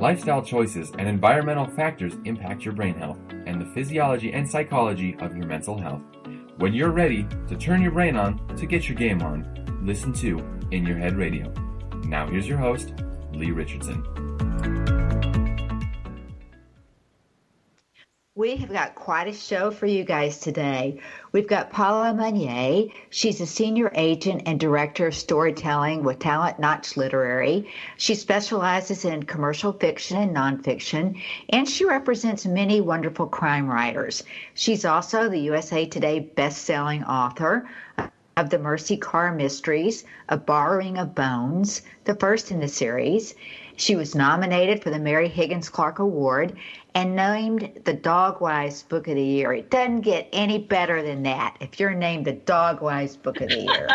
Lifestyle choices and environmental factors impact your brain health and the physiology and psychology of your mental health. When you're ready to turn your brain on to get your game on, listen to In Your Head Radio. Now, here's your host, Lee Richardson. Have got quite a show for you guys today. We've got Paula Munier. She's a senior agent and director of storytelling with Talcott Notch Literary. She specializes in commercial fiction and nonfiction, and she represents many wonderful crime writers. She's also the USA Today best-selling author of the Mercy Carr Mysteries, A Borrowing of Bones, the first in the series. She was nominated for the Mary Higgins Clark Award and named the Dogwise Book of the Year. It doesn't get any better than that if you're named the Dogwise Book of the Year.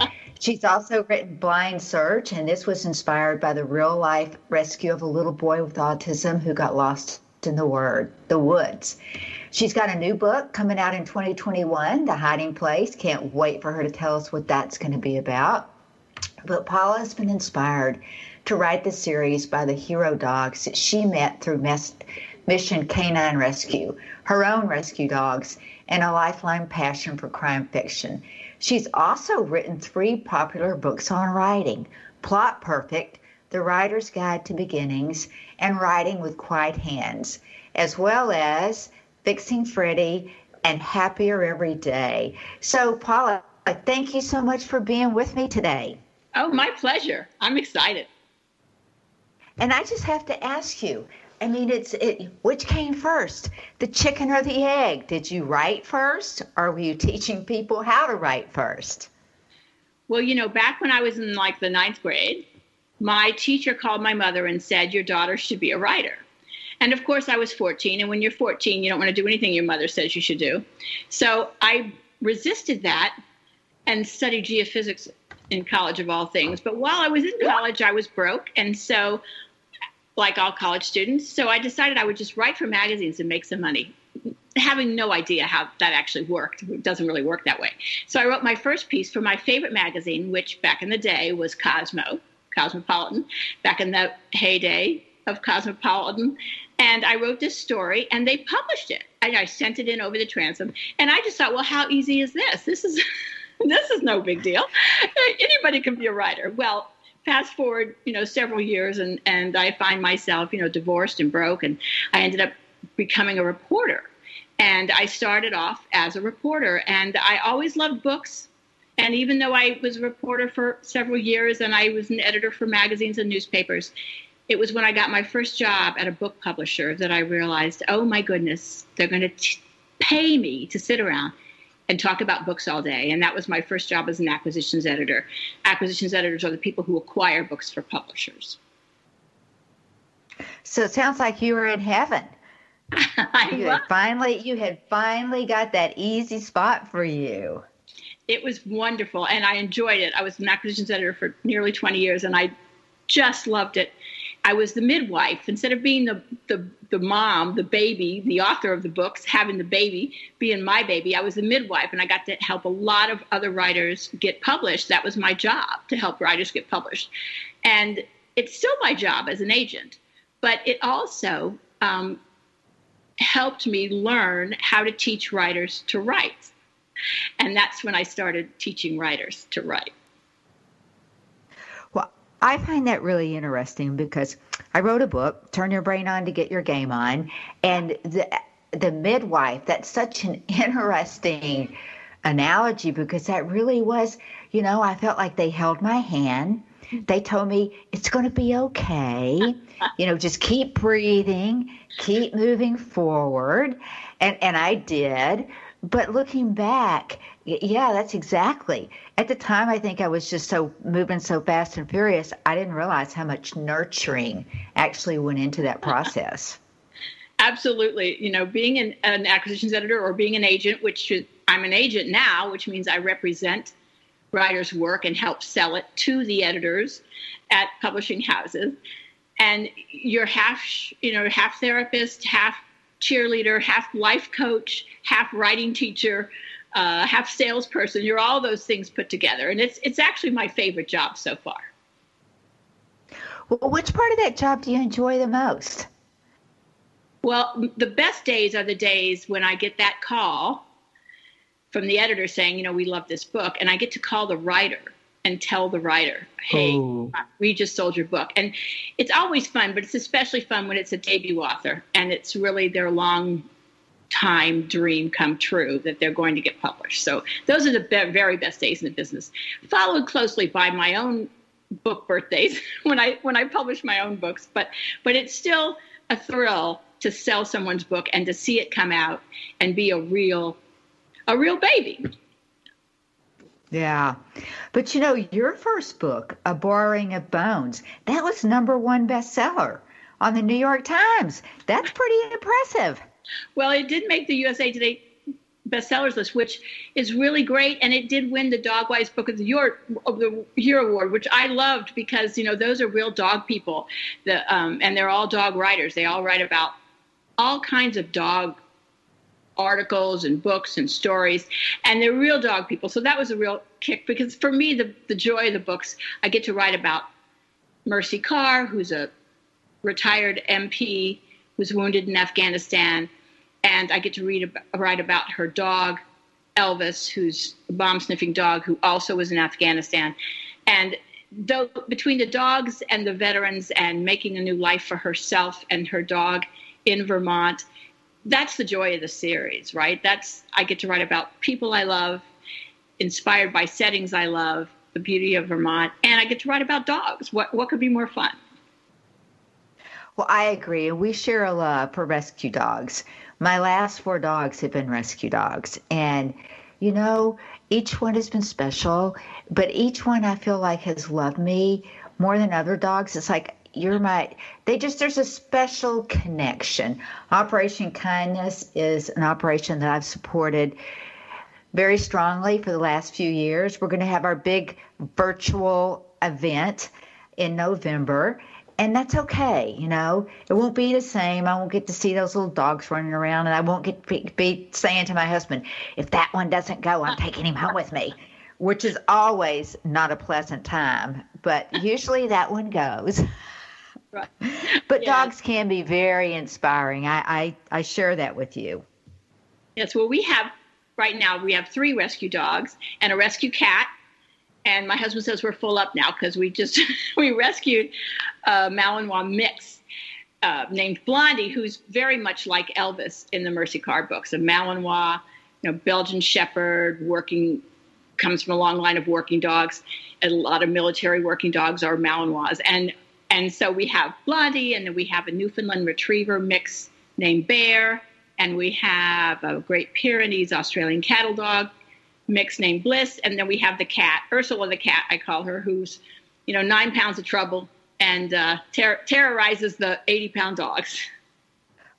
She's also written Blind Search, and this was inspired by the real life rescue of a little boy with autism who got lost in the word, the woods. She's got a new book coming out in 2021, The Hiding Place. Can't wait for her to tell us what that's going to be about. But Paula has been inspired to write the series by the hero dogs that she met through Mission Canine Rescue, her own rescue dogs, and a lifelong passion for crime fiction. She's also written three popular books on writing Plot Perfect, The Writer's Guide to Beginnings, and Writing with Quiet Hands, as well as Fixing Freddie and Happier Every Day. So, Paula, thank you so much for being with me today. Oh, my pleasure. I'm excited. And I just have to ask you, I mean, it's it. Which came first, the chicken or the egg? Did you write first, or were you teaching people how to write first? Well, you know, back when I was in like the ninth grade, my teacher called my mother and said, "Your daughter should be a writer." And of course, I was 14, and when you're 14, you don't want to do anything your mother says you should do. So I resisted that and studied geophysics in college of all things. But while I was in college, I was broke, and so like all college students. So I decided I would just write for magazines and make some money, having no idea how that actually worked. It doesn't really work that way. So I wrote my first piece for my favorite magazine, which back in the day was Cosmo, Cosmopolitan, back in the heyday of Cosmopolitan. And I wrote this story and they published it. And I sent it in over the transom. And I just thought, well, how easy is this? This is this is no big deal. Anybody can be a writer. Well, fast forward, you know, several years, and and I find myself, you know, divorced and broke, and I ended up becoming a reporter. And I started off as a reporter, and I always loved books. And even though I was a reporter for several years and I was an editor for magazines and newspapers, it was when I got my first job at a book publisher that I realized, oh my goodness, they're going to pay me to sit around and talk about books all day. And that was my first job as an acquisitions editor. Acquisitions editors are the people who acquire books for publishers. So it sounds like you were in heaven. you had finally you had finally got that easy spot for you. It was wonderful and I enjoyed it. I was an acquisitions editor for nearly 20 years and I just loved it. I was the midwife instead of being the, the the mom, the baby, the author of the books, having the baby being my baby. I was the midwife, and I got to help a lot of other writers get published. That was my job to help writers get published, and it's still my job as an agent. But it also um, helped me learn how to teach writers to write, and that's when I started teaching writers to write. I find that really interesting because I wrote a book, Turn Your Brain On to Get Your Game On, and the the midwife, that's such an interesting analogy because that really was, you know, I felt like they held my hand. They told me it's going to be okay. You know, just keep breathing, keep moving forward. And and I did. But looking back, yeah, that's exactly. At the time, I think I was just so moving so fast and furious, I didn't realize how much nurturing actually went into that process. Absolutely. You know, being an, an acquisitions editor or being an agent, which I'm an agent now, which means I represent writers' work and help sell it to the editors at publishing houses. And you're half, you know, half therapist, half cheerleader, half life coach, half writing teacher, uh, half salesperson. You're all those things put together, and it's it's actually my favorite job so far. Well, which part of that job do you enjoy the most? Well, the best days are the days when I get that call from the editor saying, you know, we love this book, and I get to call the writer and tell the writer, hey, Ooh. Uh, we just sold your book. And it's always fun, but it's especially fun when it's a debut author and it's really their long time dream come true that they're going to get published. So those are the be- very best days in the business, followed closely by my own book birthdays when I when I publish my own books. But but it's still a thrill to sell someone's book and to see it come out and be a real a real baby. Yeah. But you know, your first book, A Borrowing of Bones, that was number one bestseller on the New York Times. That's pretty impressive. Well, it did make the USA Today bestsellers list, which is really great, and it did win the Dogwise Book of the Year of the Year award, which I loved because you know those are real dog people, the um, and they're all dog writers. They all write about all kinds of dog articles and books and stories, and they're real dog people. So that was a real kick because for me, the, the joy of the books, I get to write about Mercy Carr, who's a retired MP who's wounded in Afghanistan, and I get to read write about her dog, Elvis, who's a bomb sniffing dog who also was in Afghanistan, and though between the dogs and the veterans and making a new life for herself and her dog in Vermont that's the joy of the series, right? That's I get to write about people I love, inspired by settings I love, the beauty of Vermont, and I get to write about dogs. What what could be more fun? Well, I agree, we share a love for rescue dogs. My last four dogs have been rescue dogs, and you know, each one has been special, but each one I feel like has loved me more than other dogs. It's like you're my they just there's a special connection. Operation kindness is an operation that i've supported very strongly for the last few years. We're going to have our big virtual event in november and that's okay you know? It won't be the same. I won't get to see those little dogs running around and i won't get be, be saying to my husband if that one doesn't go i'm taking him home with me which is always not a pleasant time but usually that one goes Right. But yeah. dogs can be very inspiring. I, I, I share that with you. Yes, well, we have right now we have three rescue dogs and a rescue cat. And my husband says we're full up now because we just we rescued a Malinois mix uh, named Blondie, who's very much like Elvis in the Mercy Carr books. A Malinois, you know, Belgian Shepherd, working comes from a long line of working dogs. And a lot of military working dogs are Malinois, and and so we have Blondie, and then we have a Newfoundland Retriever mix named Bear, and we have a Great Pyrenees Australian cattle dog mix named Bliss, and then we have the cat, Ursula the cat, I call her, who's, you know, nine pounds of trouble and uh, ter- terrorizes the 80 pound dogs.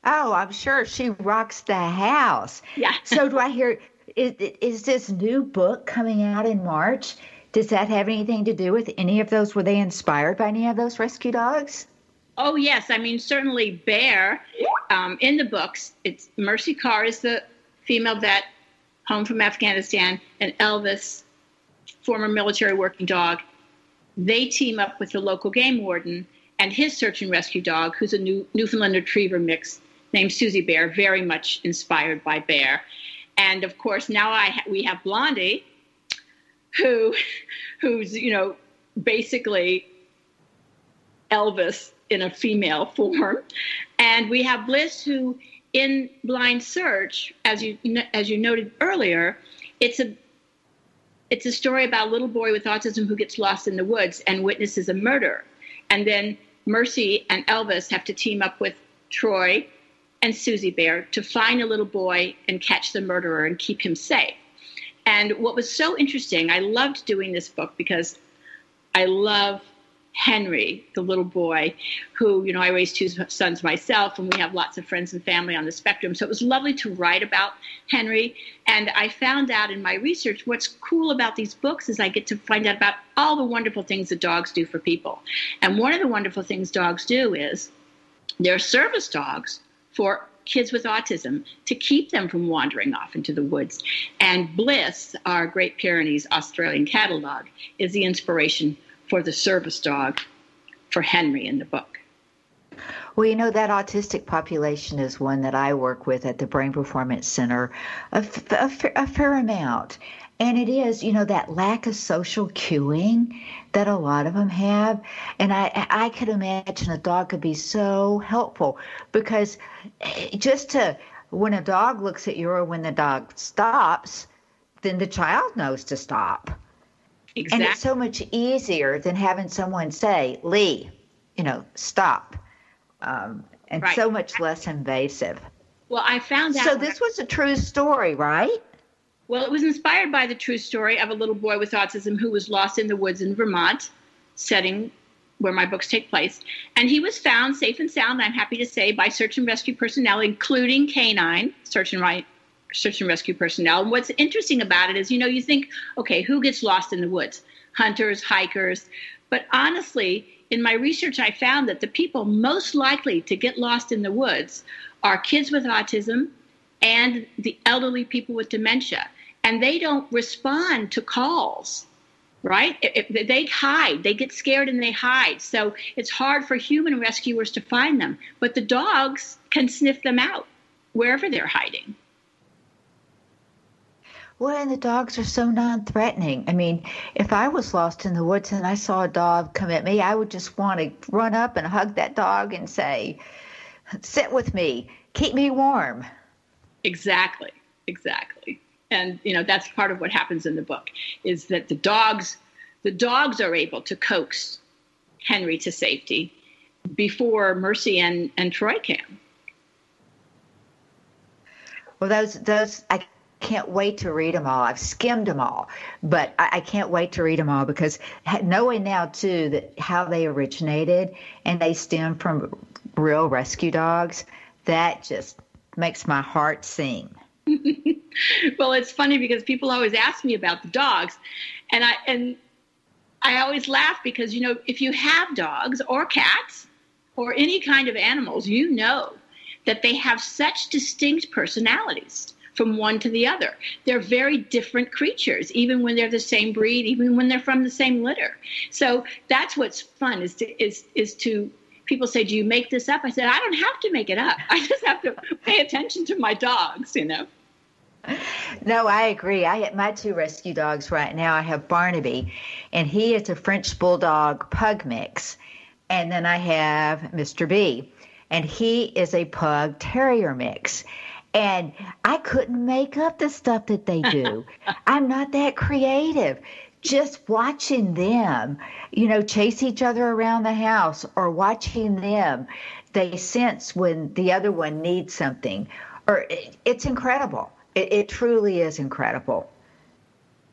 Oh, I'm sure she rocks the house. Yeah. so do I hear? Is, is this new book coming out in March? Does that have anything to do with any of those? Were they inspired by any of those rescue dogs? Oh yes, I mean certainly Bear. Um, in the books, it's Mercy Carr is the female vet home from Afghanistan, and Elvis, former military working dog. They team up with the local game warden and his search and rescue dog, who's a new Newfoundland Retriever mix named Susie Bear, very much inspired by Bear. And of course, now I ha- we have Blondie, who who's you know basically Elvis in a female form, and we have Bliss who in Blind Search, as you as you noted earlier, it's a it's a story about a little boy with autism who gets lost in the woods and witnesses a murder, and then Mercy and Elvis have to team up with Troy and Susie Bear to find a little boy and catch the murderer and keep him safe. And what was so interesting, I loved doing this book because I love Henry, the little boy who, you know, I raised two sons myself, and we have lots of friends and family on the spectrum. So it was lovely to write about Henry. And I found out in my research what's cool about these books is I get to find out about all the wonderful things that dogs do for people. And one of the wonderful things dogs do is they're service dogs for kids with autism to keep them from wandering off into the woods. And Bliss, our Great Pyrenees Australian cattle dog, is the inspiration for the service dog for Henry in the book. Well, you know, that autistic population is one that I work with at the Brain Performance Center a, a, a fair amount. And it is, you know, that lack of social cueing that a lot of them have. And I, I could imagine a dog could be so helpful because just to, when a dog looks at you or when the dog stops, then the child knows to stop. Exactly. And it's so much easier than having someone say, Lee, you know, stop. Um, and right. so much less invasive. Well, I found out. So this was a true story, right? Well, it was inspired by the true story of a little boy with autism who was lost in the woods in Vermont, setting where my books take place. And he was found safe and sound, I'm happy to say, by search and rescue personnel, including canine search and, search and rescue personnel. And what's interesting about it is, you know, you think, okay, who gets lost in the woods? Hunters, hikers. But honestly, in my research, I found that the people most likely to get lost in the woods are kids with autism and the elderly people with dementia and they don't respond to calls right? If they hide. They get scared and they hide. So it's hard for human rescuers to find them. But the dogs can sniff them out wherever they're hiding. Well, and the dogs are so non threatening. I mean, if I was lost in the woods and I saw a dog come at me, I would just want to run up and hug that dog and say, Sit with me, keep me warm. Exactly, exactly and you know that's part of what happens in the book is that the dogs the dogs are able to coax henry to safety before mercy and and troy can well those those i can't wait to read them all. I've skimmed them all, but I, I, can't wait to read them all because knowing now too that how they originated and they stem from real rescue dogs, that just makes my heart sing. well, it's funny because people always ask me about the dogs, and I and I always laugh because you know if you have dogs or cats or any kind of animals, you know that they have such distinct personalities from one to the other. They're very different creatures, even when they're the same breed, even when they're from the same litter. So that's what's fun is to is is to people say, Do you make this up? I said, I don't have to make it up. I just have to pay attention to my dogs, you know. No, I agree. I have my two rescue dogs right now. I have Barnaby, and he is a French Bulldog Pug mix. And then I have Mr. B, and he is a Pug Terrier mix. And I couldn't make up the stuff that they do. I'm not that creative. Just watching them, you know, chase each other around the house or watching them, they sense when the other one needs something. Or it's incredible. It, it truly is incredible.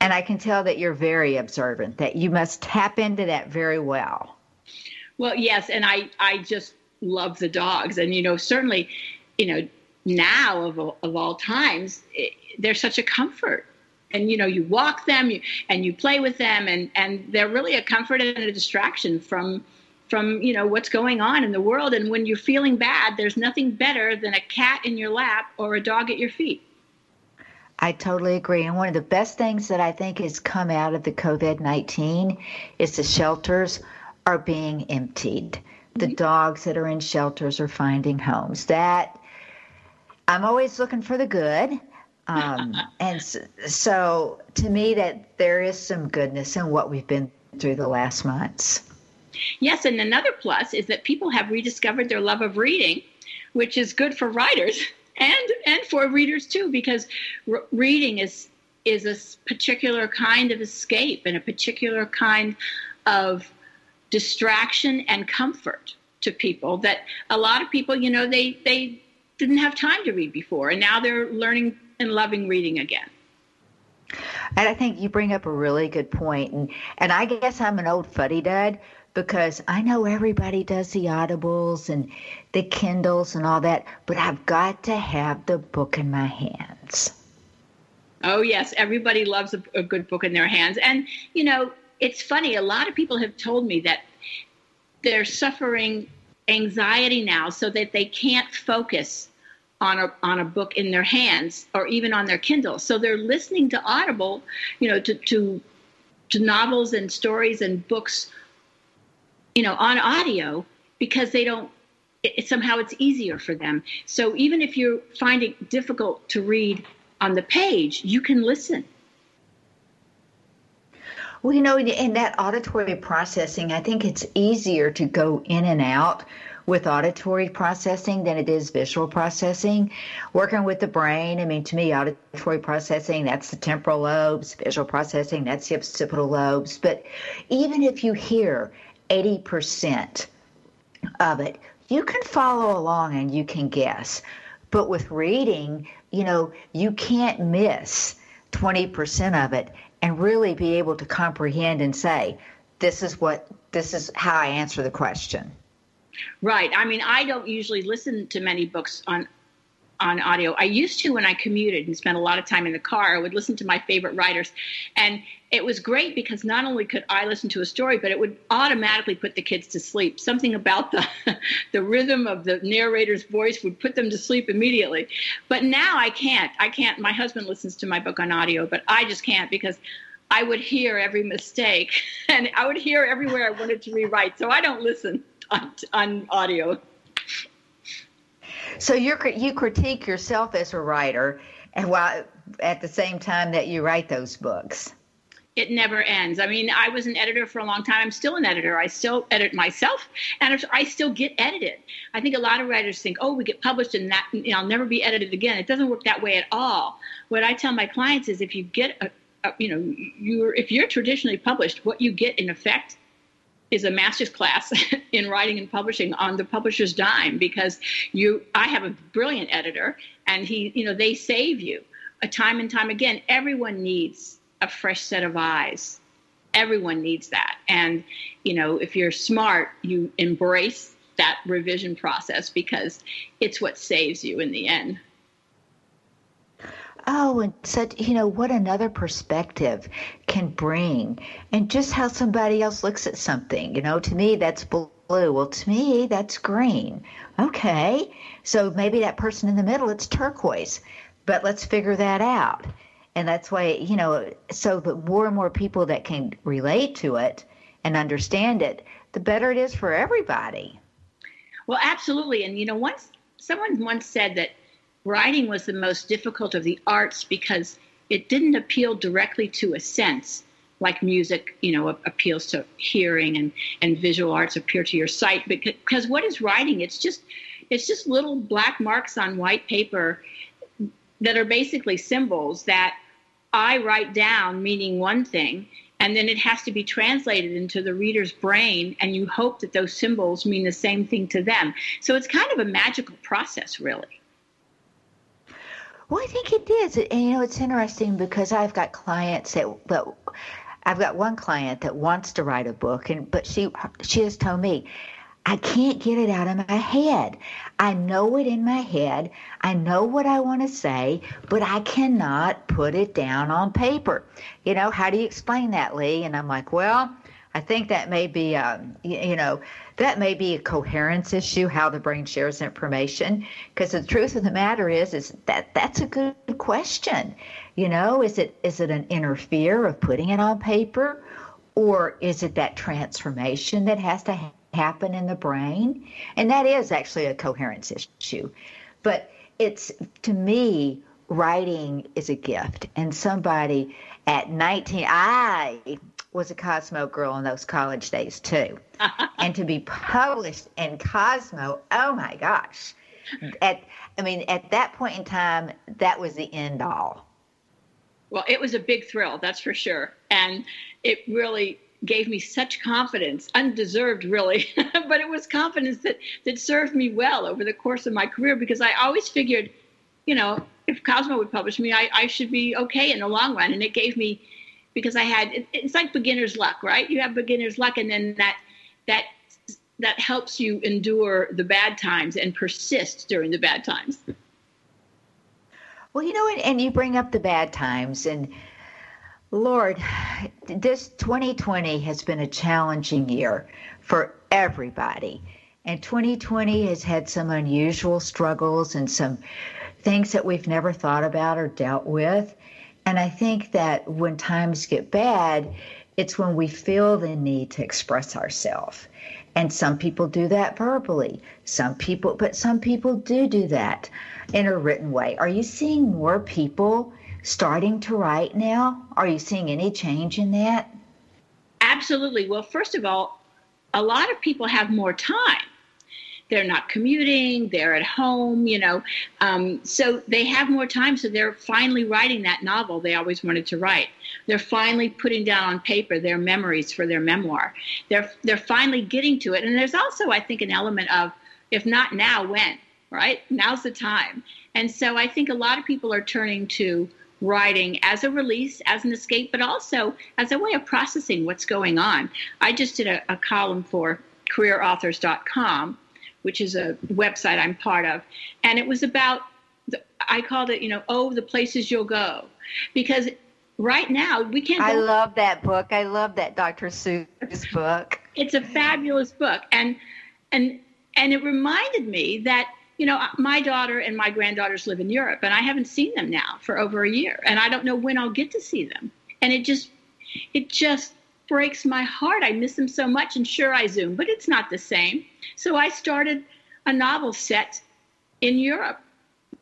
And I can tell that you're very observant, that you must tap into that very well. Well, yes, and I, I just love the dogs. And, you know, certainly, you know, now of, of all times, it, they're such a comfort. And, you know, you walk them you, and you play with them, and, and they're really a comfort and a distraction from, from, you know, what's going on in the world. And when you're feeling bad, there's nothing better than a cat in your lap or a dog at your feet. I totally agree. And one of the best things that I think has come out of the COVID 19 is the shelters are being emptied. The mm-hmm. dogs that are in shelters are finding homes. That I'm always looking for the good. Um, and so, so to me, that there is some goodness in what we've been through the last months. Yes, and another plus is that people have rediscovered their love of reading, which is good for writers and and for readers too, because re- reading is is a particular kind of escape and a particular kind of distraction and comfort to people that a lot of people, you know, they they didn't have time to read before, and now they're learning and loving reading again. And I think you bring up a really good point. and and I guess I'm an old fuddy dud, because I know everybody does the audibles and the Kindles and all that, but I've got to have the book in my hands. Oh, yes. Everybody loves a, a, good book in their hands. And, you know, it's funny. A lot of people have told me that they're suffering anxiety now so that they can't focus on a, on a book in their hands or even on their Kindle. So they're listening to Audible, you know, to, to, to novels and stories and books you know, on audio because they don't it, somehow it's easier for them. So even if you find it difficult to read on the page, you can listen. Well, you know, in that auditory processing, I think it's easier to go in and out with auditory processing than it is visual processing. Working with the brain, I mean, to me, auditory processing, that's the temporal lobes, visual processing, that's the occipital lobes. But even if you hear 80% of it, you can follow along and you can guess. But with reading, you know, you can't miss 20% of it and really be able to comprehend and say, this is what, this is how I answer the question. Right. I mean, I don't usually listen to many books on on audio. I used to when I commuted and spent a lot of time in the car. I would listen to my favorite writers, and it was great because not only could I listen to a story, but it would automatically put the kids to sleep. Something about the the rhythm of the narrator's voice would put them to sleep immediately. But now I can't. I can't. My husband listens to my book on audio, but I just can't because I would hear every mistake and I would hear everywhere I wanted to rewrite. So I don't listen on, on audio. So you you critique yourself as a writer, and while at the same time that you write those books. It never ends. I mean, I was an editor for a long time. I'm still an editor. I still edit myself, and I still get edited. I think a lot of writers think, "Oh, we get published, and that you know, I'll never be edited again." It doesn't work that way at all. What I tell my clients is, if you get a, a you know, you're if you're traditionally published, what you get in effect is a master's class in writing and publishing on the publisher's dime because you I have a brilliant editor and he you know they save you a time and time again. Everyone needs a fresh set of eyes. Everyone needs that. And you know if you're smart you embrace that revision process because it's what saves you in the end oh, and such, you know, what another perspective can bring, and just how somebody else looks at something. You know, to me, that's blue. Well, to me, that's green. Okay. So maybe that person in the middle, it's turquoise. But let's figure that out. And that's why, you know, so the more and more people that can relate to it and understand it, the better it is for everybody. Well, absolutely. And, you know, once someone once said that writing was the most difficult of the arts because it didn't appeal directly to a sense like music you know appeals to hearing and and visual arts appeal to your sight because what is writing? It's just it's just little black marks on white paper that are basically symbols that i write down meaning one thing and then it has to be translated into the reader's brain and you hope that those symbols mean the same thing to them. So it's kind of a magical process really well, I think it is. And, you know, it's interesting because I've got clients that, that I've got one client that wants to write a book, and but she she has told me, I can't get it out of my head. I know it in my head. I know what I want to say, but I cannot put it down on paper. You know, how do you explain that, Lee? And I'm like, well, I think that may be, um, you know, that may be a coherence issue, how the brain shares information. Because the truth of the matter is, is that that's a good question. You know, is it is it an interfere of putting it on paper, or is it that transformation that has to ha- happen in the brain? And that is actually a coherence issue. But it's to me, writing is a gift, and somebody at 19, I was a Cosmo girl in those college days too. and to be published in Cosmo, oh my gosh. At I mean, at that point in time, that was the end all. Well, it was a big thrill, that's for sure. And it really gave me such confidence, undeserved really, but it was confidence that that served me well over the course of my career because I always figured, you know, if Cosmo would publish me, I, I should be okay in the long run. And it gave me because I had it, it's like beginner's luck, right? You have beginner's luck, and then that that that helps you endure the bad times and persist during the bad times. Well, you know, and, and you bring up the bad times, and Lord, this 2020 has been a challenging year for everybody. And 2020 has had some unusual struggles and some things that we've never thought about or dealt with. And I think that when times get bad, it's when we feel the need to express ourselves. And some people do that verbally. Some people, but some people do do that in a written way. Are you seeing more people starting to write now? Are you seeing any change in that? Absolutely. Well, first of all, a lot of people have more time. They're not commuting, they're at home, you know. Um, so they have more time, so they're finally writing that novel they always wanted to write. They're finally putting down on paper their memories for their memoir. They're, they're finally getting to it. And there's also, I think, an element of if not now, when, right? Now's the time. And so I think a lot of people are turning to writing as a release, as an escape, but also as a way of processing what's going on. I just did a, a column for careerauthors.com, which is a website I'm part of, and it was about, the, I called it, you know, oh, the places you'll go. Because right now we can't. I love that book. I love that Dr. Seuss book. It's a fabulous book, and and and it reminded me that you know, my daughter and my granddaughters live in Europe, and I haven't seen them now for over a year, and I don't know when I'll get to see them. And it just, it just breaks my heart. I miss them so much, and sure, I Zoom, but it's not the same. So I started a novel set in Europe,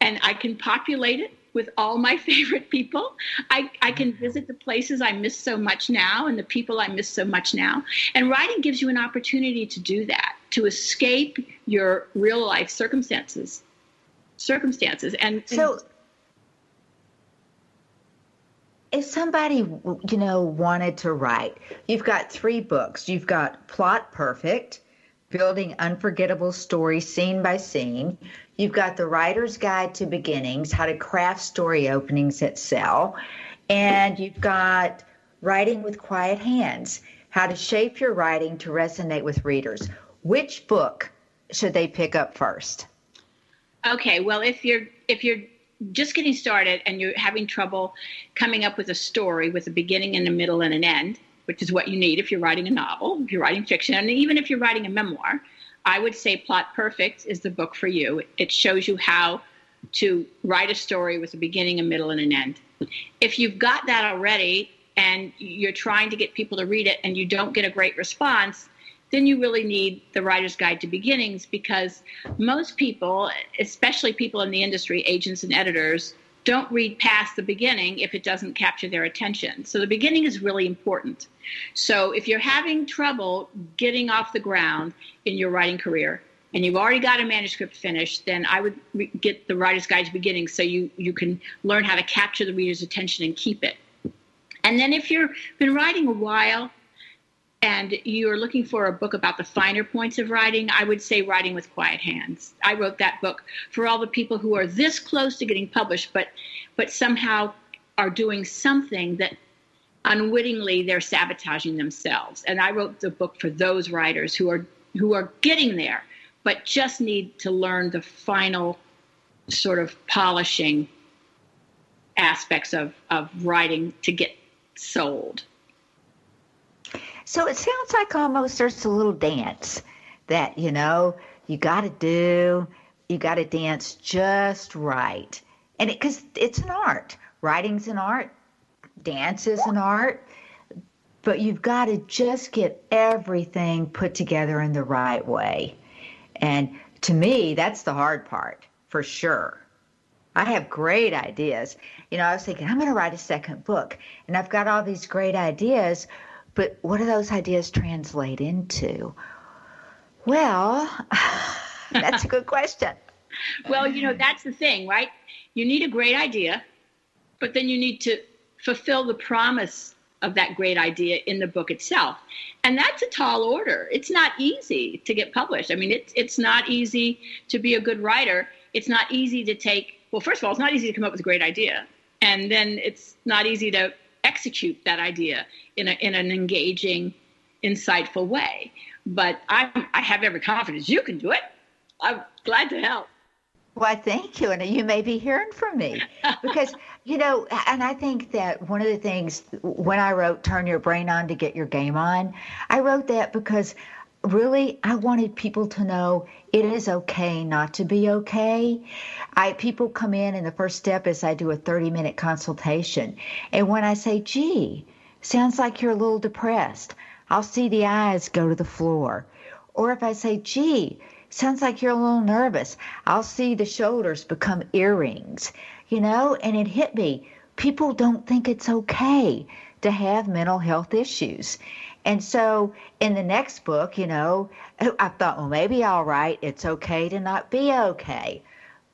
and I can populate it with all my favorite people. I, I can visit the places I miss so much now and the people I miss so much now. And writing gives you an opportunity to do that to escape your real life circumstances circumstances and, and so if somebody you know wanted to write you've got three books. You've got plot perfect building unforgettable stories scene by scene. You've got the writer's guide to beginnings how to craft story openings that sell. And you've got writing with quiet hands how to shape your writing to resonate with readers. Which book should they pick up first? Okay, well, if you're if you're just getting started and you're having trouble coming up with a story with a beginning and a middle and an end, which is what you need if you're writing a novel, if you're writing fiction, and even if you're writing a memoir, I would say Plot Perfect is the book for you. It shows you how to write a story with a beginning, a middle, and an end. If you've got that already and you're trying to get people to read it and you don't get a great response, then you really need the writer's guide to beginnings because most people, especially people in the industry, agents and editors, don't read past the beginning if it doesn't capture their attention. So the beginning is really important. So if you're having trouble getting off the ground in your writing career, and you've already got a manuscript finished, then I would re- get the writer's guide to beginning so you, you can learn how to capture the reader's attention and keep it. And then if you've been writing a while, and you're looking for a book about the finer points of writing, I would say Writing with Quiet Hands. I wrote that book for all the people who are this close to getting published, but but somehow are doing something that unwittingly they're sabotaging themselves. And I wrote the book for those writers who are who are getting there, but just need to learn the final sort of polishing aspects of, of writing to get sold. So it sounds like almost there's a little dance that, you know, you got to do. You got to dance just right. And it, because it's an art. Writing's an art, dance is an art, but you've got to just get everything put together in the right way. And to me, that's the hard part for sure. I have great ideas. You know, I was thinking, I'm going to write a second book, and I've got all these great ideas, but what do those ideas translate into? Well, that's a good question. well, you know, that's the thing, right? You need a great idea, but then you need to fulfill the promise of that great idea in the book itself. And that's a tall order. It's not easy to get published. I mean, it's it's not easy to be a good writer. It's not easy to take well, first of all, it's not easy to come up with a great idea. And then it's not easy to execute that idea in, a, in an engaging, insightful way. But I, I have every confidence you can do it. I'm glad to help. Why, thank you. And you may be hearing from me because, you know, and I think that one of the things when I wrote Turn Your Brain On to Get Your Game On, I wrote that because really I wanted people to know it is okay not to be okay. I people come in and the first step is I do a 30 minute consultation. And when I say, "Gee, sounds like you're a little depressed." I'll see the eyes go to the floor. Or if I say, gee, sounds like you're a little nervous, I'll see the shoulders become earrings, you know, and it hit me. People don't think it's okay to have mental health issues. And so in the next book, you know, I thought, well, maybe I'll write it's okay to not be okay.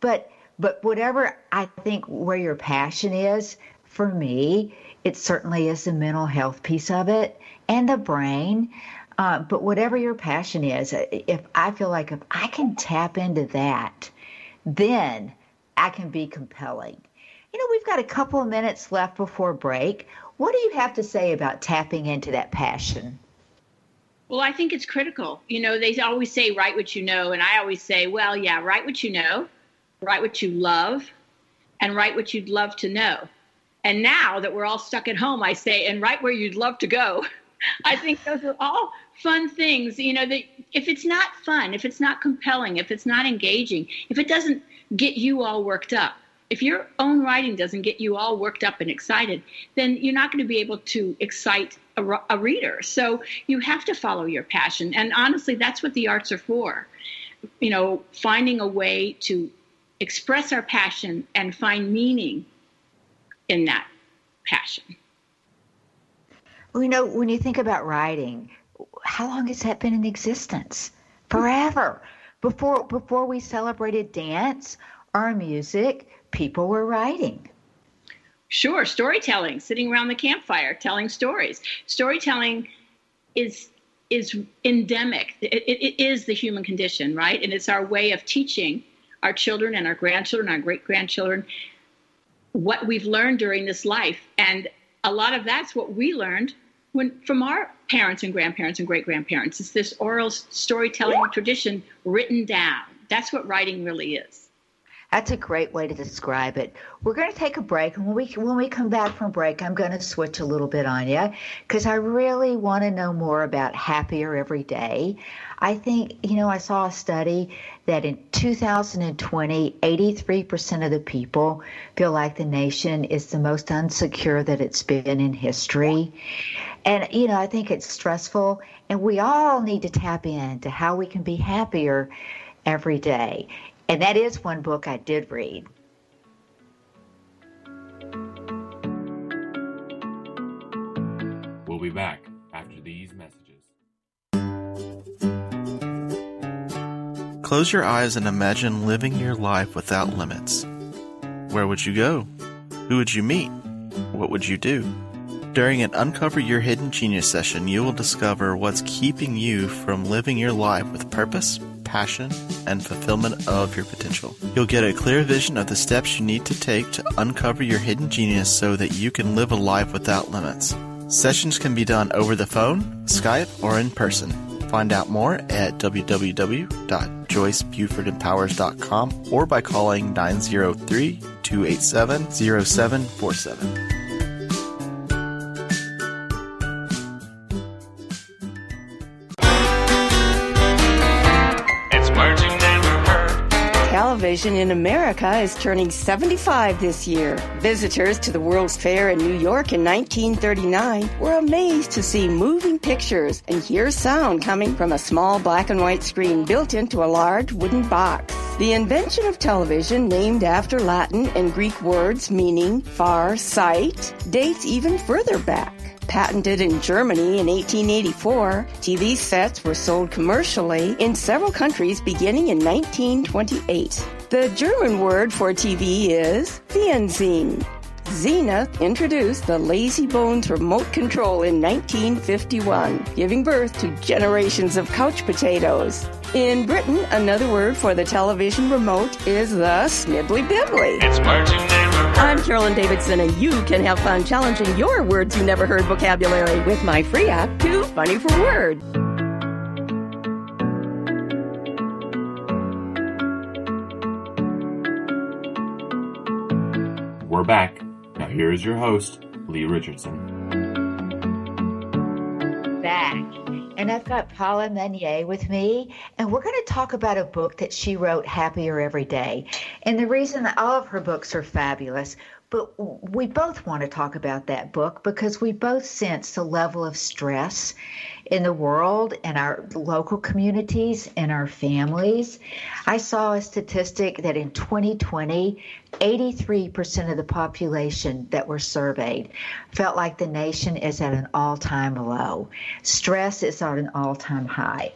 But but whatever I think where your passion is, for me, it certainly is the mental health piece of it and the brain. Uh, but whatever your passion is, if I feel like if I can tap into that, then I can be compelling. You know, we've got a couple of minutes left before break. What do you have to say about tapping into that passion? Well, I think it's critical. You know, they always say write what you know, and I always say, well, yeah, write what you know, write what you love, and write what you'd love to know. And now that we're all stuck at home, I say, and write where you'd love to go. I think those are all fun things. You know, that if it's not fun, if it's not compelling, if it's not engaging, if it doesn't get you all worked up, if your own writing doesn't get you all worked up and excited, then you're not going to be able to excite a, a, reader. So you have to follow your passion. And honestly, that's what the arts are for. You know, finding a way to express our passion and find meaning in that passion. Well, you know, when you think about writing, how long has that been in existence? Forever. Before before we celebrated dance or music, people were writing. Sure, storytelling, sitting around the campfire, telling stories. Storytelling is is endemic. It, it, it is the human condition, right? And it's our way of teaching our children and our grandchildren, our great grandchildren, what we've learned during this life. And a lot of that's what we learned when from our parents and grandparents and great grandparents. It's this oral storytelling tradition written down. That's what writing really is. That's a great way to describe it. We're going to take a break, and when we when we come back from break, I'm going to switch a little bit on you because I really want to know more about happier every day. I think you know I saw a study that in 2020, 83% of the people feel like the nation is the most unsecure that it's been in history. And you know I think it's stressful, and we all need to tap into how we can be happier every day. And that is one book I did read. We'll be back after these messages. Close your eyes and imagine living your life without limits. Where would you go? Who would you meet? What would you do? During an Uncover Your Hidden Genius session, you will discover what's keeping you from living your life with purpose, passion, and fulfillment of your potential. You'll get a clear vision of the steps you need to take to uncover your hidden genius so that you can live a life without limits. Sessions can be done over the phone, Skype, or in person. Find out more at www.joycebufordempowers.com or by calling 903 287 0747. Television in America is turning 75 this year. Visitors to the World's Fair in New York in 1939 were amazed to see moving pictures and hear sound coming from a small black and white screen built into a large wooden box. The invention of television, named after Latin and Greek words meaning far sight, dates even further back. Patented in Germany in 1884, TV sets were sold commercially in several countries beginning in 1928. The German word for TV is Fernsehen. Zenith introduced the Lazy Bones remote control in 1951, giving birth to generations of couch potatoes. In Britain, another word for the television remote is the Snibbly Bibbly. It's words you never heard. I'm Carolyn Davidson, and you can have fun challenging your words you never heard vocabulary with my free app, Too Funny for Words. We're back. Here is your host, Lee Richardson. Back. And I've got Paula Munier with me, and we're going to talk about a book that she wrote, Happier Every Day. And the reason that all of her books are fabulous, but we both want to talk about that book because we both sense the level of stress in the world, in our local communities, in our families. I saw a statistic that in 2020, 83% of the population that were surveyed felt like the nation is at an all time low. Stress is at an all time high.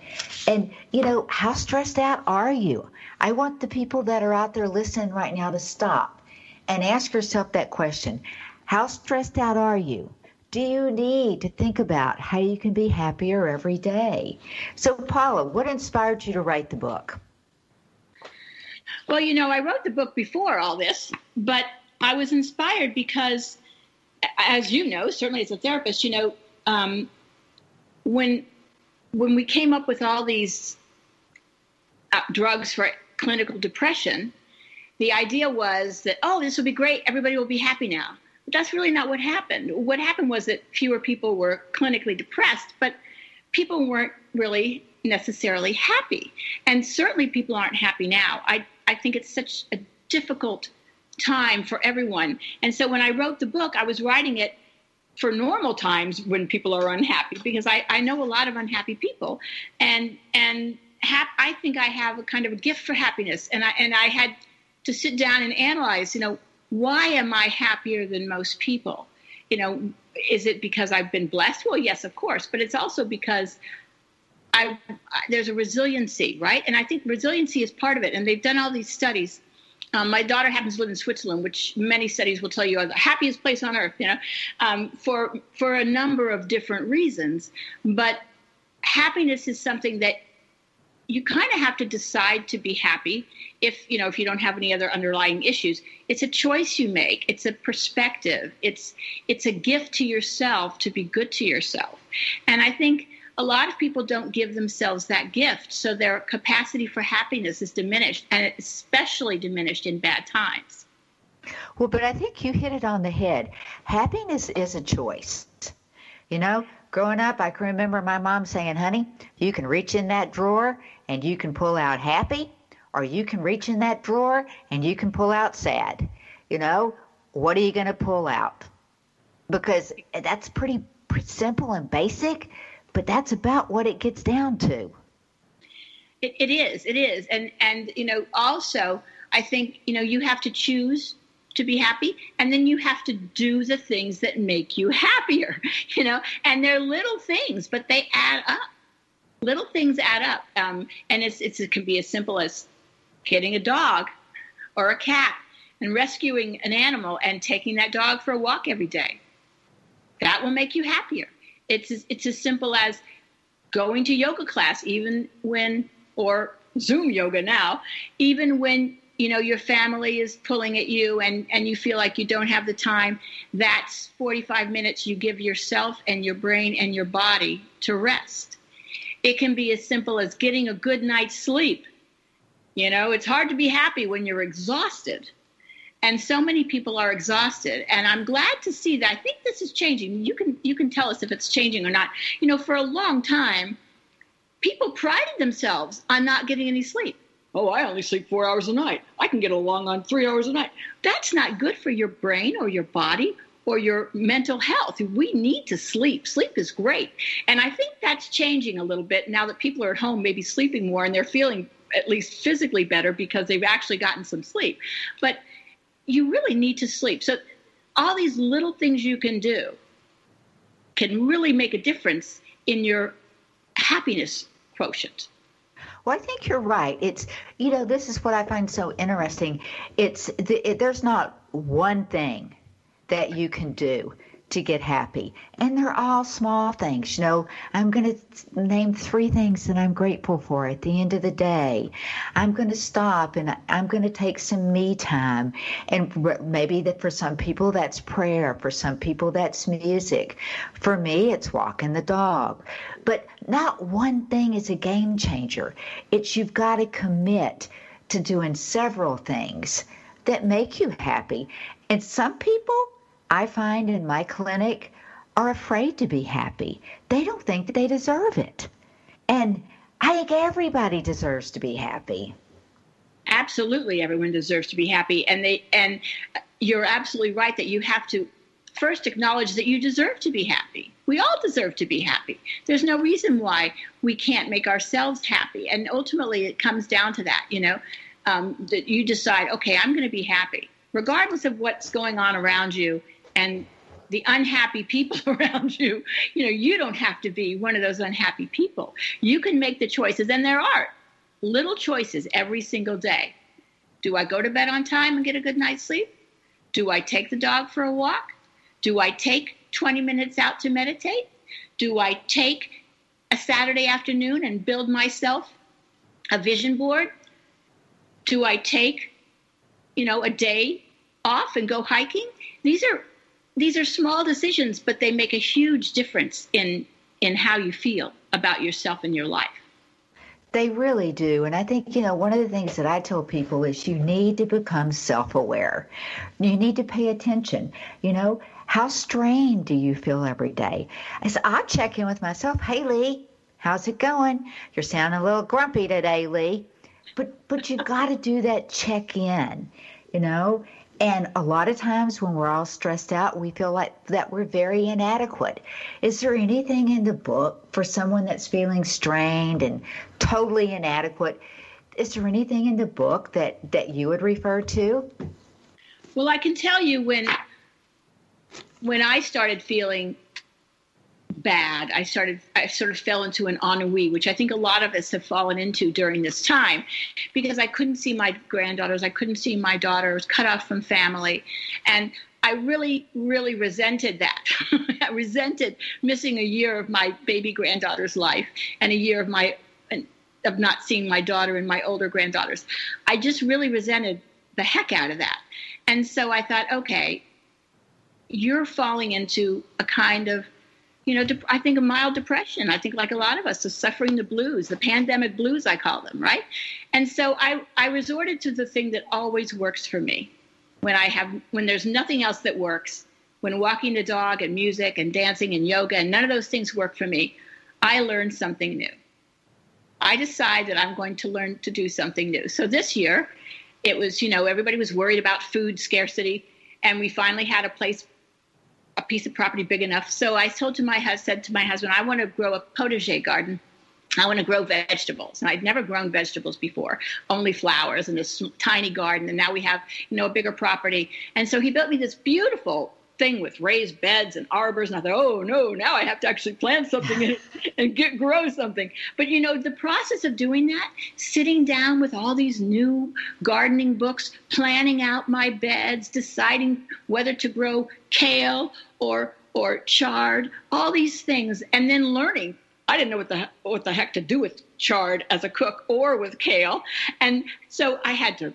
And, you know, how stressed out are you? I want the people that are out there listening right now to stop and ask yourself that question How stressed out are you? Do you need to think about how you can be happier every day? So, Paula, what inspired you to write the book? Well, you know, I wrote the book before all this, but I was inspired because, as you know, certainly as a therapist, you know, um, when when we came up with all these uh, drugs for clinical depression, the idea was that, oh, this will be great. Everybody will be happy now. But that's really not what happened. What happened was that fewer people were clinically depressed, but people weren't really necessarily happy. And certainly people aren't happy now. I, I think it's such a difficult time for everyone. And so when I wrote the book, I was writing it for normal times when people are unhappy because I, I know a lot of unhappy people. And, and I think I have a kind of a gift for happiness. And I, and I had to sit down and analyze, you know, why am I happier than most people? You know, is it because I've been blessed? Well, yes, of course, but it's also because I, there's a resiliency, right? And I think resiliency is part of it. And they've done all these studies. Um, my daughter happens to live in Switzerland, which many studies will tell you are the happiest place on earth. You know, um, for for a number of different reasons. But happiness is something that you kind of have to decide to be happy if you know if you don't have any other underlying issues. It's a choice you make. It's a perspective. It's it's a gift to yourself to be good to yourself. And i think a lot of people don't give themselves that gift so their capacity for happiness is diminished and especially diminished in bad times. Well but i think you hit it on the head. Happiness is a choice. You know growing up i can remember my mom saying honey you can reach in that drawer and you can pull out happy, or you can reach in that drawer and you can pull out sad. You know, what are you going to pull out? Because that's pretty, simple and basic, but that's about what it gets down to. It, it is. It is. And and you know, also, I think you know you have to choose to be happy and then you have to do the things that make you happier you know and they're little things but they add up little things add up. Um, and it's, it's, it can be as simple as getting a dog or a cat and rescuing an animal and taking that dog for a walk every day. That will make you happier. It's as, it's as simple as going to yoga class, even when, or Zoom yoga now, even when you know your family is pulling at you and and you feel like you don't have the time that's 45 minutes you give yourself and your brain and your body to rest it can be as simple as getting a good night's sleep. You know, it's hard to be happy when you're exhausted. And so many people are exhausted. And I'm glad to see that. I think this is changing. You can you can tell us if it's changing or not. You know, for a long time, people prided themselves on not getting any sleep. Oh, I only sleep four hours a night. I can get along on three hours a night. That's not good for your brain or your body or your mental health. We need to sleep. Sleep is great. And I think that's changing a little bit now that people are at home, maybe sleeping more, and they're feeling at least physically better because they've actually gotten some sleep. But you really need to sleep. So, all these little things you can do can really make a difference in your happiness quotient. Well, I think you're right. It's you know this is what I find so interesting. It's the, it, there's not one thing that you can do to get happy. And they're all small things. You know, I'm going to name three things that I'm grateful for at the end of the day. I'm going to stop and I'm going to take some me time. And maybe that for some people that's prayer, for some people that's music. For me, it's walking the dog. But not one thing is a game changer. It's you've got to commit to doing several things that make you happy. And some people I find in my clinic are afraid to be happy. They don't think that they deserve it. And I think everybody deserves to be happy. absolutely everyone deserves to be happy and they and you're absolutely right that you have to first acknowledge that you deserve to be happy we all deserve to be happy there's no reason why we can't make ourselves happy and ultimately it comes down to that you know um, that you decide okay i'm going to be happy regardless of what's going on around you and the unhappy people around you you know you don't have to be one of those unhappy people you can make the choices and there are little choices every single day. Do I go to bed on time and get a good night's sleep? Do I take the dog for a walk? Do I take 20 minutes out to meditate? Do I take a Saturday afternoon and build myself a vision board? Do I take, you know, a day off and go hiking? These are these are small decisions, but they make a huge difference in in how you feel about yourself and your life. They really do. And I think, you know, one of the things that I tell people is you need to become self aware. You need to pay attention. You know, how strained do you feel every day? I I check in with myself. Hey, Lee, how's it going? You're sounding a little grumpy today, Lee. But but you got to do that check in, you know. And a lot of times when we're all stressed out, we feel like that we're very inadequate. Is there anything in the book for someone that's feeling strained and totally inadequate? Is there anything in the book that, that you would refer to? Well, I can tell you when when I started feeling bad. I started, I sort of fell into an ennui, which I think a lot of us have fallen into during this time, because I couldn't see my granddaughters, I couldn't see my daughters, cut off from family, and I really, really resented that. I resented missing a year of my baby granddaughter's life and a year of my of not seeing my daughter and my older granddaughters. I just really resented the heck out of that. And so I thought, okay, you're falling into a kind of you know, I think a mild depression. I think like a lot of us is suffering the blues, the pandemic blues, I call them, right? And so I, I resorted to the thing that always works for me when I have, when there's nothing else that works, when walking the dog and music and dancing and yoga and none of those things work for me, I learn something new. I decide that I'm going to learn to do something new. So this year, it was, you know, everybody was worried about food scarcity. And we finally had a place a piece of property big enough. So I told to my said to my husband, I want to grow a potager garden. I want to grow vegetables. And I'd never grown vegetables before, only flowers in this tiny garden. And now we have, you know, a bigger property. And so he built me this beautiful thing with raised beds and arbors. And I thought, oh no, now I have to actually plant something and, and get grow something. But you know, the process of doing that, sitting down with all these new gardening books, planning out my beds, deciding whether to grow kale or or chard, all these things, and then learning. I didn't know what the what the heck to do with chard as a cook or with kale, and so I had to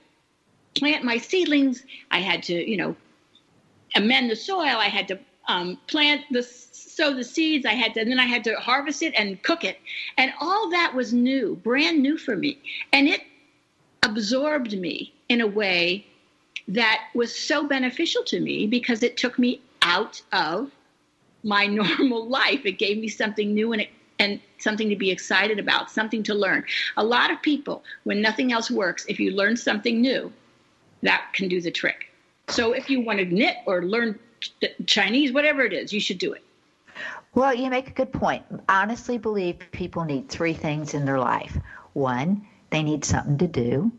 plant my seedlings. I had to, you know, amend the soil. I had to um, plant the sow the seeds. I had to, and then I had to harvest it and cook it, and all that was new, brand new for me, and it absorbed me in a way that was so beneficial to me because it took me out of my normal life. It gave me something new and it, and something to be excited about, something to learn. A lot of people, when nothing else works, if you learn something new, that can do the trick. So if you want to knit or learn Chinese, whatever it is, you should do it. Well, you make a good point. Honestly believe people need three things in their life. One, they need something to do.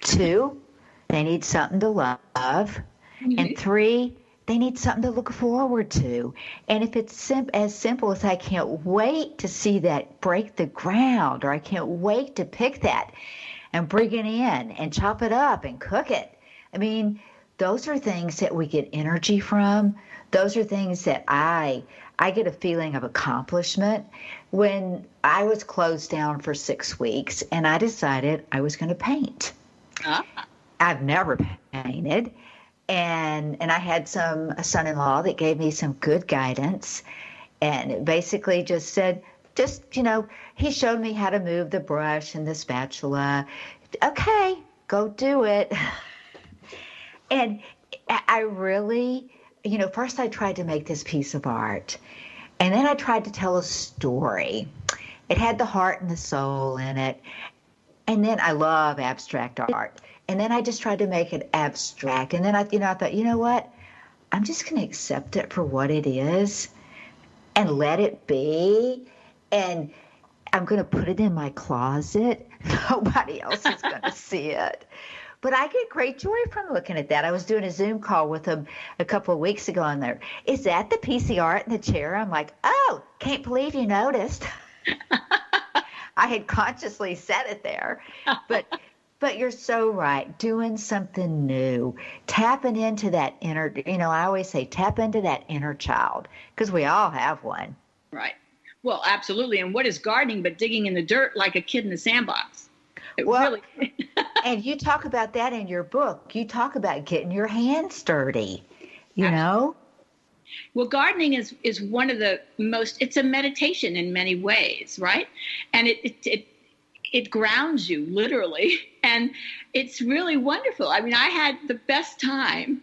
Two, they need something to love. Mm-hmm. And three, they need something to look forward to. And if it's sim- as simple as I can't wait to see that break the ground, or I can't wait to pick that and bring it in and chop it up and cook it. I mean, those are things that we get energy from. Those are things that I I get a feeling of accomplishment. When I was closed down for six weeks and I decided I was going to paint. Ah. I've never painted. And and I had some a son-in-law that gave me some good guidance and basically just said just, you know, he showed me how to move the brush and the spatula. Okay, go do it. and I really, you know, first I tried to make this piece of art, and then I tried to tell a story. It had the heart and the soul in it. And then I love abstract art. And then I just tried to make it abstract. And then I, you know, I thought, you know what? I'm just going to accept it for what it is and let it be. And I'm going to put it in my closet. Nobody else is going to see it. But I get great joy from looking at that. I was doing a Zoom call with them a couple of weeks ago on there. Is that the PCR in the chair? I'm like, oh, can't believe you noticed. I had consciously set it there. But but you're so right. Doing something new, tapping into that inner, you know, I always say tap into that inner child because we all have one. Right. Well, absolutely. And what is gardening but digging in the dirt like a kid in the sandbox? It well, really... and you talk about that in your book. You talk about getting your hands dirty, you absolutely. know? Well, gardening is is one of the most. It's a meditation in many ways, right? And it it, it it grounds you literally and it's really wonderful i mean i had the best time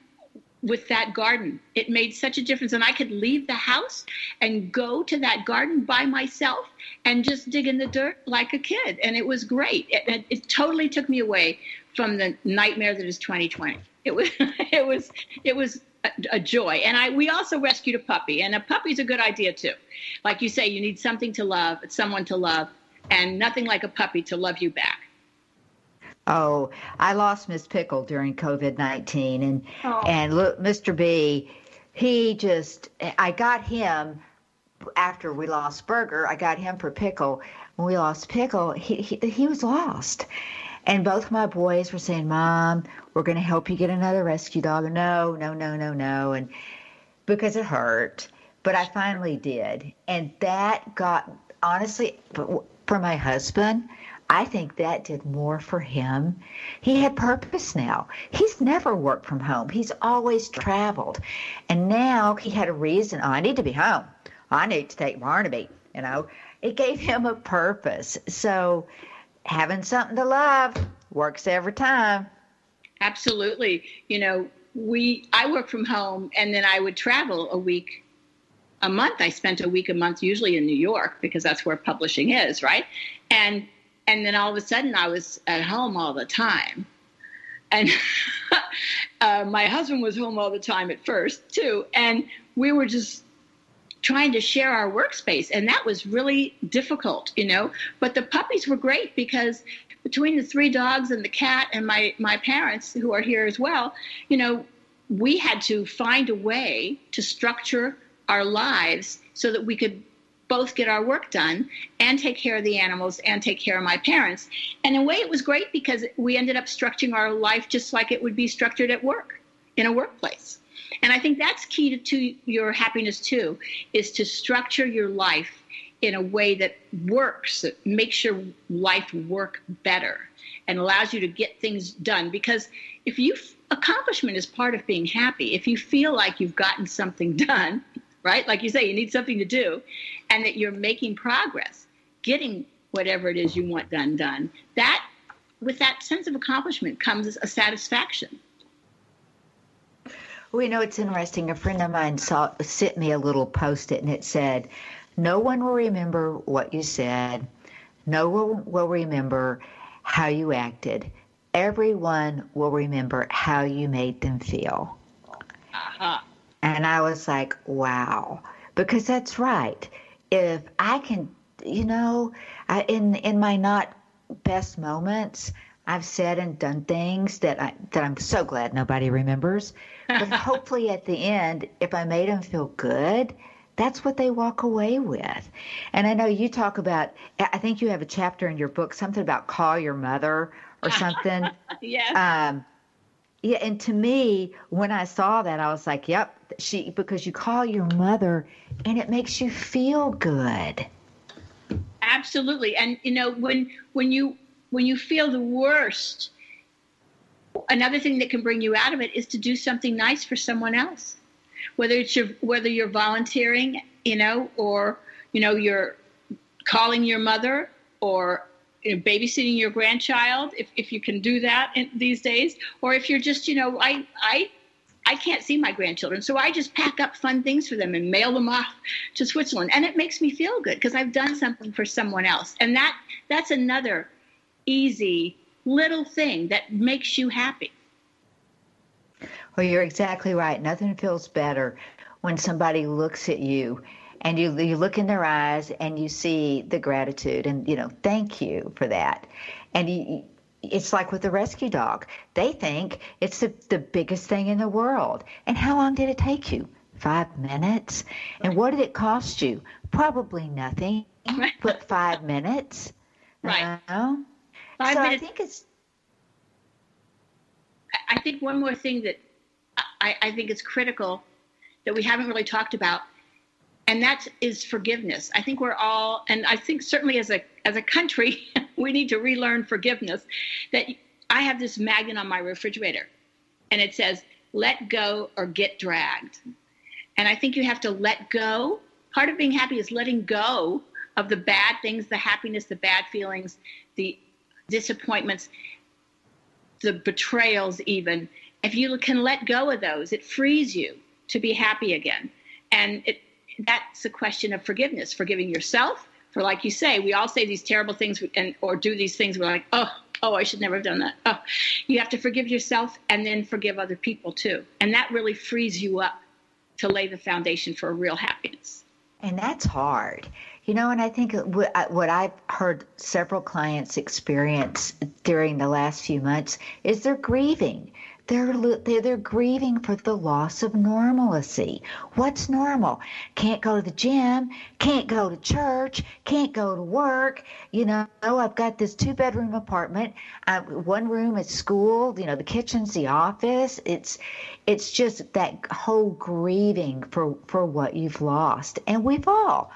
with that garden. It made such a difference and i could leave the house and go to that garden by myself and just dig in the dirt like a kid and it was great. It, it, it totally took me away from the nightmare that is 2020 it was it was it was a, a joy. And i we also rescued a puppy and a puppy's a good idea too. Like you say you need something to love someone to love and nothing like a puppy to love you back. Oh, I lost Miss Pickle during COVID nineteen, and oh. and look, Mr. B, he just I got him after we lost Burger. I got him for Pickle. When we lost Pickle, he he, he was lost, and both my boys were saying, "Mom, we're going to help you get another rescue dog." No, no, no, no, no, and because it hurt, but I finally did, and that got honestly for my husband, I think that did more for him. He had purpose now. He's never worked from home. He's always traveled. And now he had a reason. Oh, I need to be home. I need to take Barnaby. You know, it gave him a purpose. So having something to love works every time. Absolutely. You know, we I work from home and then I would travel a week a month. I spent a week a month, usually in New York, because that's where publishing is, right? And and then all of a sudden, I was at home all the time, and uh, my husband was home all the time at first too, and we were just trying to share our workspace, and that was really difficult, you know. But the puppies were great because between the three dogs and the cat and my my parents who are here as well, you know, we had to find a way to structure our lives so that we could both get our work done and take care of the animals and take care of my parents. And in a way, it was great because we ended up structuring our life just like it would be structured at work, in a workplace. And I think that's key to, to your happiness too, is to structure your life in a way that works, that makes your life work better and allows you to get things done. Because if you accomplishment is part of being happy. If you feel like you've gotten something done, right? Like you say, you need something to do, and that you're making progress, getting whatever it is you want done done. That, with that sense of accomplishment, comes a satisfaction. Well, you know, it's interesting. A friend of mine saw, sent me a little post it, and it said, No one will remember what you said. No one will remember how you acted. Everyone will remember how you made them feel. Uh-huh. And I was like, wow, because that's right. If I can, you know, I, in in my not best moments, I've said and done things that I that I'm so glad nobody remembers. But hopefully, at the end, if I made them feel good, that's what they walk away with. And I know you talk about. I think you have a chapter in your book something about call your mother or something. yeah. Um, yeah, and to me, when I saw that, I was like, "Yep, she." Because you call your mother, and it makes you feel good. Absolutely, and you know when when you when you feel the worst, another thing that can bring you out of it is to do something nice for someone else. Whether it's your whether you're volunteering, you know, or you know you're calling your mother or you know, babysitting your grandchild if, if you can do that in, these days or if you're just you know i i I can't see my grandchildren, so I just pack up fun things for them and mail them off to Switzerland, and it makes me feel good because I've done something for someone else, and that that's another easy little thing that makes you happy. Well, you're exactly right. Nothing feels better when somebody looks at you and you you look in their eyes and you see the gratitude and you know thank you for that. And you, it's like with the rescue dog. They think it's the, the biggest thing in the world. And how long did it take you? Five minutes? And what did it cost you? Probably nothing. But five minutes? Right. Know? five so minutes. i think it's I think one more thing that I, I think is critical that we haven't really talked about and that is forgiveness. I think we're all, and I think certainly as a as a country, we need to relearn forgiveness. That I have this magnet on my refrigerator, and it says "Let go or get dragged," and I think you have to let go. Part of being happy is letting go of the bad things, the happiness, the bad feelings, the disappointments, the betrayals, even. If you can let go of those, it frees you to be happy again. And it, that's a question of forgiveness, forgiving yourself for, like you say, we all say these terrible things and or do these things. We're like, oh, oh, I should never have done that. Oh, you have to forgive yourself and then forgive other people too, and that really frees you up to lay the foundation for real happiness. And that's hard. You know, and I think what I've heard several clients experience during the last few months is they're grieving. They're, they're, they're grieving for the loss of normalcy. What's normal? Can't go to the gym, can't go to church, can't go to work. You know, oh, I've got this two bedroom apartment. One room is school. You know, the kitchen's the office. It's it's just that whole grieving for for what you've lost, and we've all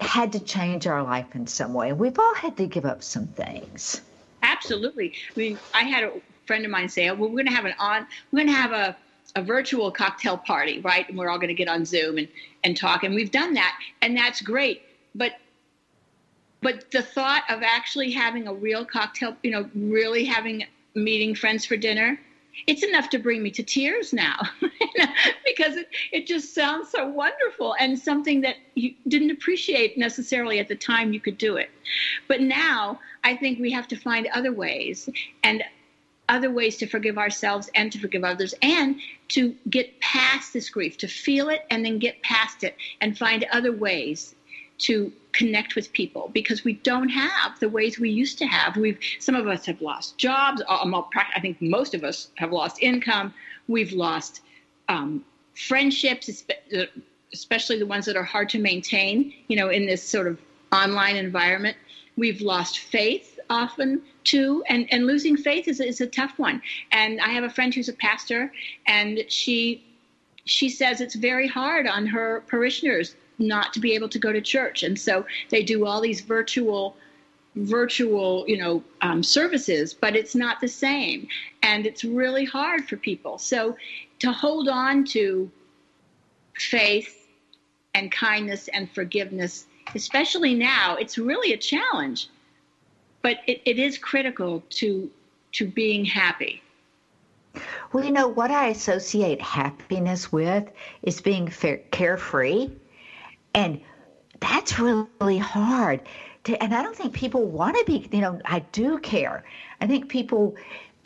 had to change our life in some way. We've all had to give up some things. Absolutely. I mean, I had a friend of mine say, "Oh, well, we're going to have an on, we're going to have a a virtual cocktail party, right? And we're all going to get on Zoom and and talk." And we've done that, and that's great. But but the thought of actually having a real cocktail, you know, really having meeting friends for dinner, it's enough to bring me to tears now because it, it just sounds so wonderful and something that you didn't appreciate necessarily at the time you could do it. But now I think we have to find other ways. And other ways to forgive ourselves and to forgive others and to get past this grief, to feel it and then get past it and find other ways to connect with people because we don't have the ways we used to have. We've some of us have lost jobs. Um, I think most of us have lost income. We've lost um, friendships, especially the ones that are hard to maintain. You know, in this sort of online environment, we've lost faith often too and and losing faith is, is a tough one. And i have a friend who's a pastor and she she says it's very hard on her parishioners not to be able to go to church. And so they do all these virtual virtual you know um, services but it's not the same. And it's really hard for people. So to hold on to faith and kindness and forgiveness especially now it's really a challenge but it, it is critical to to being happy. Well, you know what I associate happiness with is being fair, carefree, and that's really hard. To, and I don't think people want to be. You know, I do care. I think people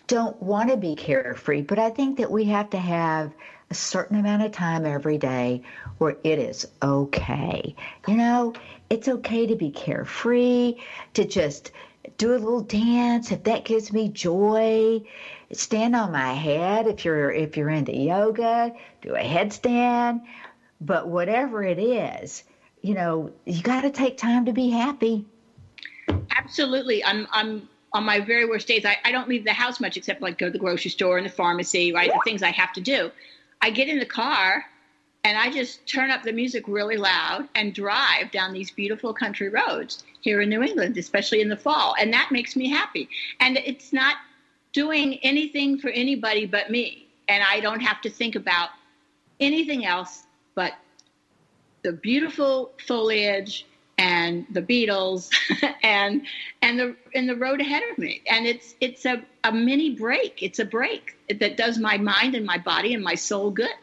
don't want to be carefree, but I think that we have to have a certain amount of time every day where it is okay. You know, it's okay to be carefree, to just do a little dance if that gives me joy. Stand on my head if you're if you're into yoga do a headstand. But whatever it is you know you got to take time to be happy. Absolutely. I'm i'm on my very worst days. I, I don't leave the house much except like go to the grocery store and the pharmacy right? The things i have to do. I get in the car and I just turn up the music really loud and drive down these beautiful country roads here in New England, especially in the fall. And that makes me happy. And it's not doing anything for anybody but me. And I don't have to think about anything else but the beautiful foliage and the Beatles and and the and the road ahead of me. And it's it's a, a mini break. It's a break that does my mind and my body and my soul good.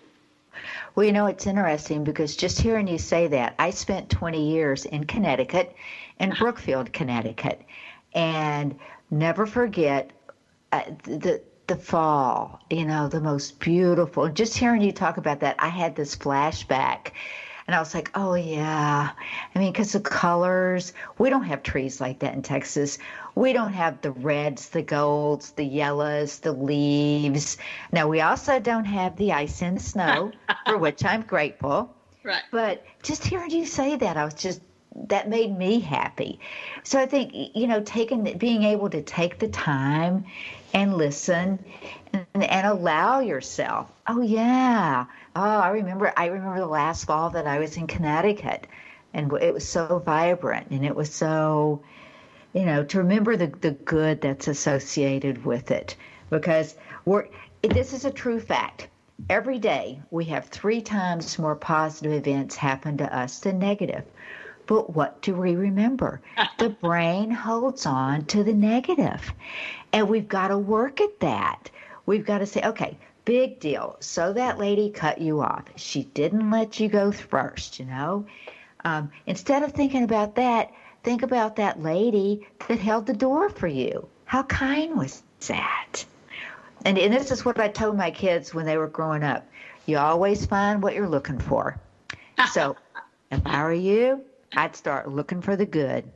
Well, you know, it's interesting because just hearing you say that, I spent 20 years in Connecticut, in Brookfield, Connecticut. And never forget uh, the the fall, you know, the most beautiful. Just hearing you talk about that, I had this flashback. And I was like, oh, yeah. I mean, because the colors, we don't have trees like that in Texas. We don't have the reds, the golds, the yellows, the leaves. Now, we also don't have the ice and the snow, for which I'm grateful. Right. But just hearing you say that, I was just that made me happy. So I think you know, taking being able to take the time and listen and, and allow yourself. Oh yeah. Oh, I remember. I remember the last fall that I was in Connecticut, and it was so vibrant, and it was so, you know, to remember the the good that's associated with it, because we're. This is a true fact. Every day we have three times more positive events happen to us than negative. But what do we remember? the brain holds on to the negative. And we've got to work at that. We've got to say, okay, big deal. So that lady cut you off. She didn't let you go first, you know? Um, instead of thinking about that, think about that lady that held the door for you. How kind was that? And, and this is what I told my kids when they were growing up. You always find what you're looking for. So if I were you, I'd start looking for the good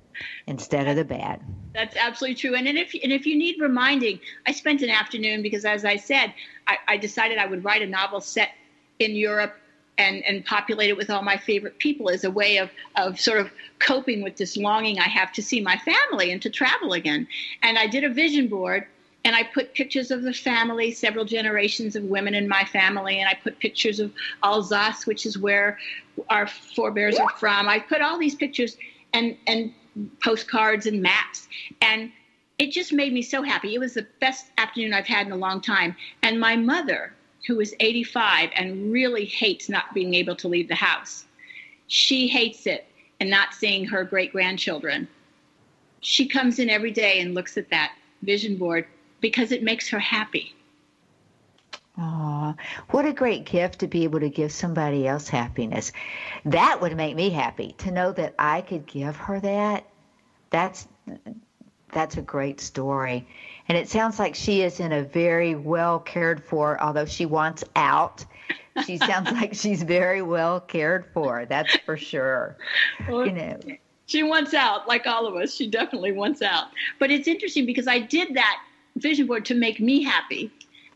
instead of the bad. That's absolutely true. And, and if and if you need reminding, I spent an afternoon because, as I said, I, I decided I would write a novel set in Europe and, and populate it with all my favorite people as a way of, of sort of coping with this longing I have to see my family and to travel again. And I did a vision board and I put pictures of the family, several generations of women in my family, and I put pictures of Alsace, which is where our forebears are from. I put all these pictures and and postcards and maps, and it just made me so happy. It was the best afternoon I've had in a long time. And my mother, who is 85 and really hates not being able to leave the house, she hates it and not seeing her great grandchildren. She comes in every day and looks at that vision board because it makes her happy. Aw, what a great gift to be able to give somebody else happiness. That would make me happy to know that I could give her that. That's that's a great story. And it sounds like she is in a very well cared for, although she wants out. She sounds like she's very well cared for. That's for sure. Well, you know. She wants out, like all of us. She definitely wants out. But it's interesting because I did that vision board to make me happy.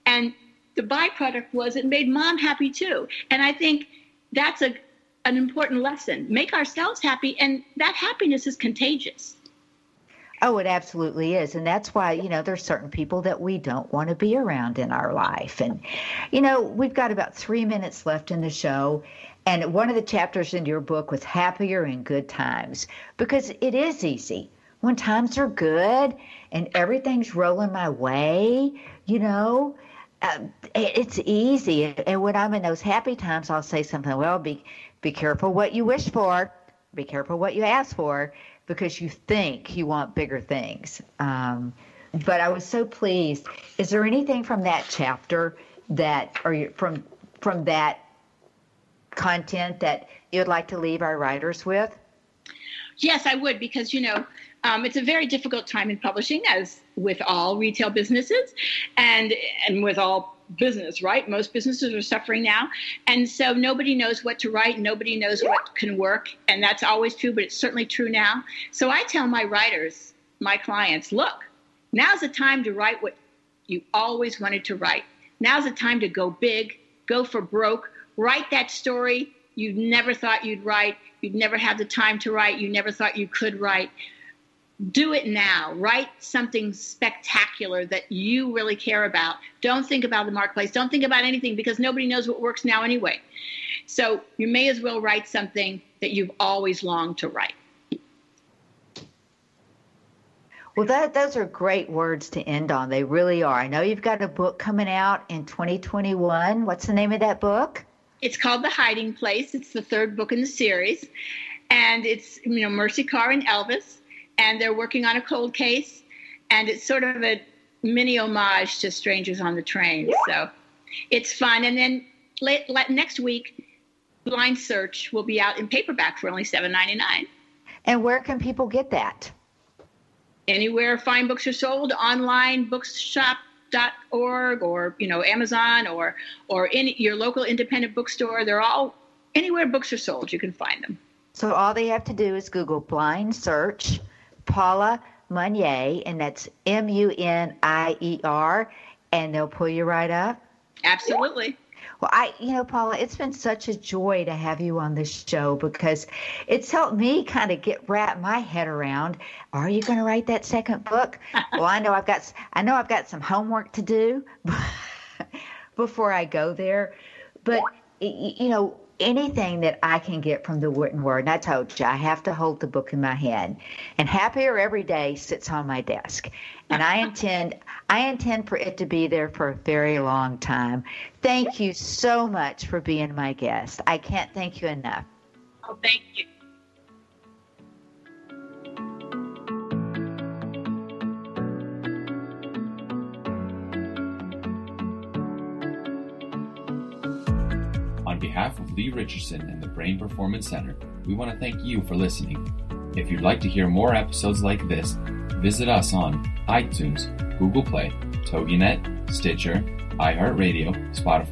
And the byproduct was it made mom happy too. And I think that's a an important lesson. Make ourselves happy and that happiness is contagious. Oh, it absolutely is. And that's why, you know, there's certain people that we don't want to be around in our life. And, you know, we've got about three minutes left in the show. And one of the chapters in your book was happier in good times because it is easy when times are good and everything's rolling my way, you know, uh, it's easy. And when I'm in those happy times, I'll say something. Well, be be careful what you wish for. Be careful what you ask for, because you think you want bigger things. Um, but I was so pleased. Is there anything from that chapter that, or from from that content that you'd like to leave our writers with? Yes, I would, because you know um, it's a very difficult time in publishing, as with all retail businesses, and and with all business, right? Most businesses are suffering now, and so nobody knows what to write. Nobody knows what can work, and that's always true, but it's certainly true now. So I tell my writers, my clients, look, now's the time to write what you always wanted to write. Now's the time to go big, go for broke, write that story you never thought you'd write, you'd never had the time to write, you never thought you could write do it now. Write something spectacular that you really care about. Don't think about the marketplace. Don't think about anything because nobody knows what works now anyway. So you may as well write something that you've always longed to write. Well, that, those are great words to end on. They really are. I know you've got a book coming out in 2021. What's the name of that book? It's called The Hiding Place. It's the third book in the series. And it's, you know, Mercy Carr and Elvis and they're working on a cold case, and it's sort of a mini homage to Strangers on the Train. So it's fun. And then late, next week, Blind Search will be out in paperback for only seven ninety nine. And where can people get that? anywhere fine books are sold, online bookshop.org or you know Amazon or or in your local independent bookstore. They're all anywhere books are sold, you can find them. So all they have to do is Google blind search Paula Munier, and that's M U N I E R, and they'll pull you right up. Absolutely. Well, I, you know, Paula, it's been such a joy to have you on this show because it's helped me kind of get wrap my head around. Are you going to write that second book? well, I know I've got, I know I've got some homework to do before I go there, but you know, anything that I can get from the written word. And I told you, I have to hold the book in my hand. And happier every day sits on my desk. And I intend, I intend for it to be there for a very long time. Thank you so much for being my guest. I can't thank you enough. Oh, thank you. Behalf of Lee Richardson and the Brain Performance Center, we want to thank you for listening. If you'd like to hear more episodes like this, visit us on iTunes, Google Play, TogiNet, Stitcher, iHeartRadio, Spotify,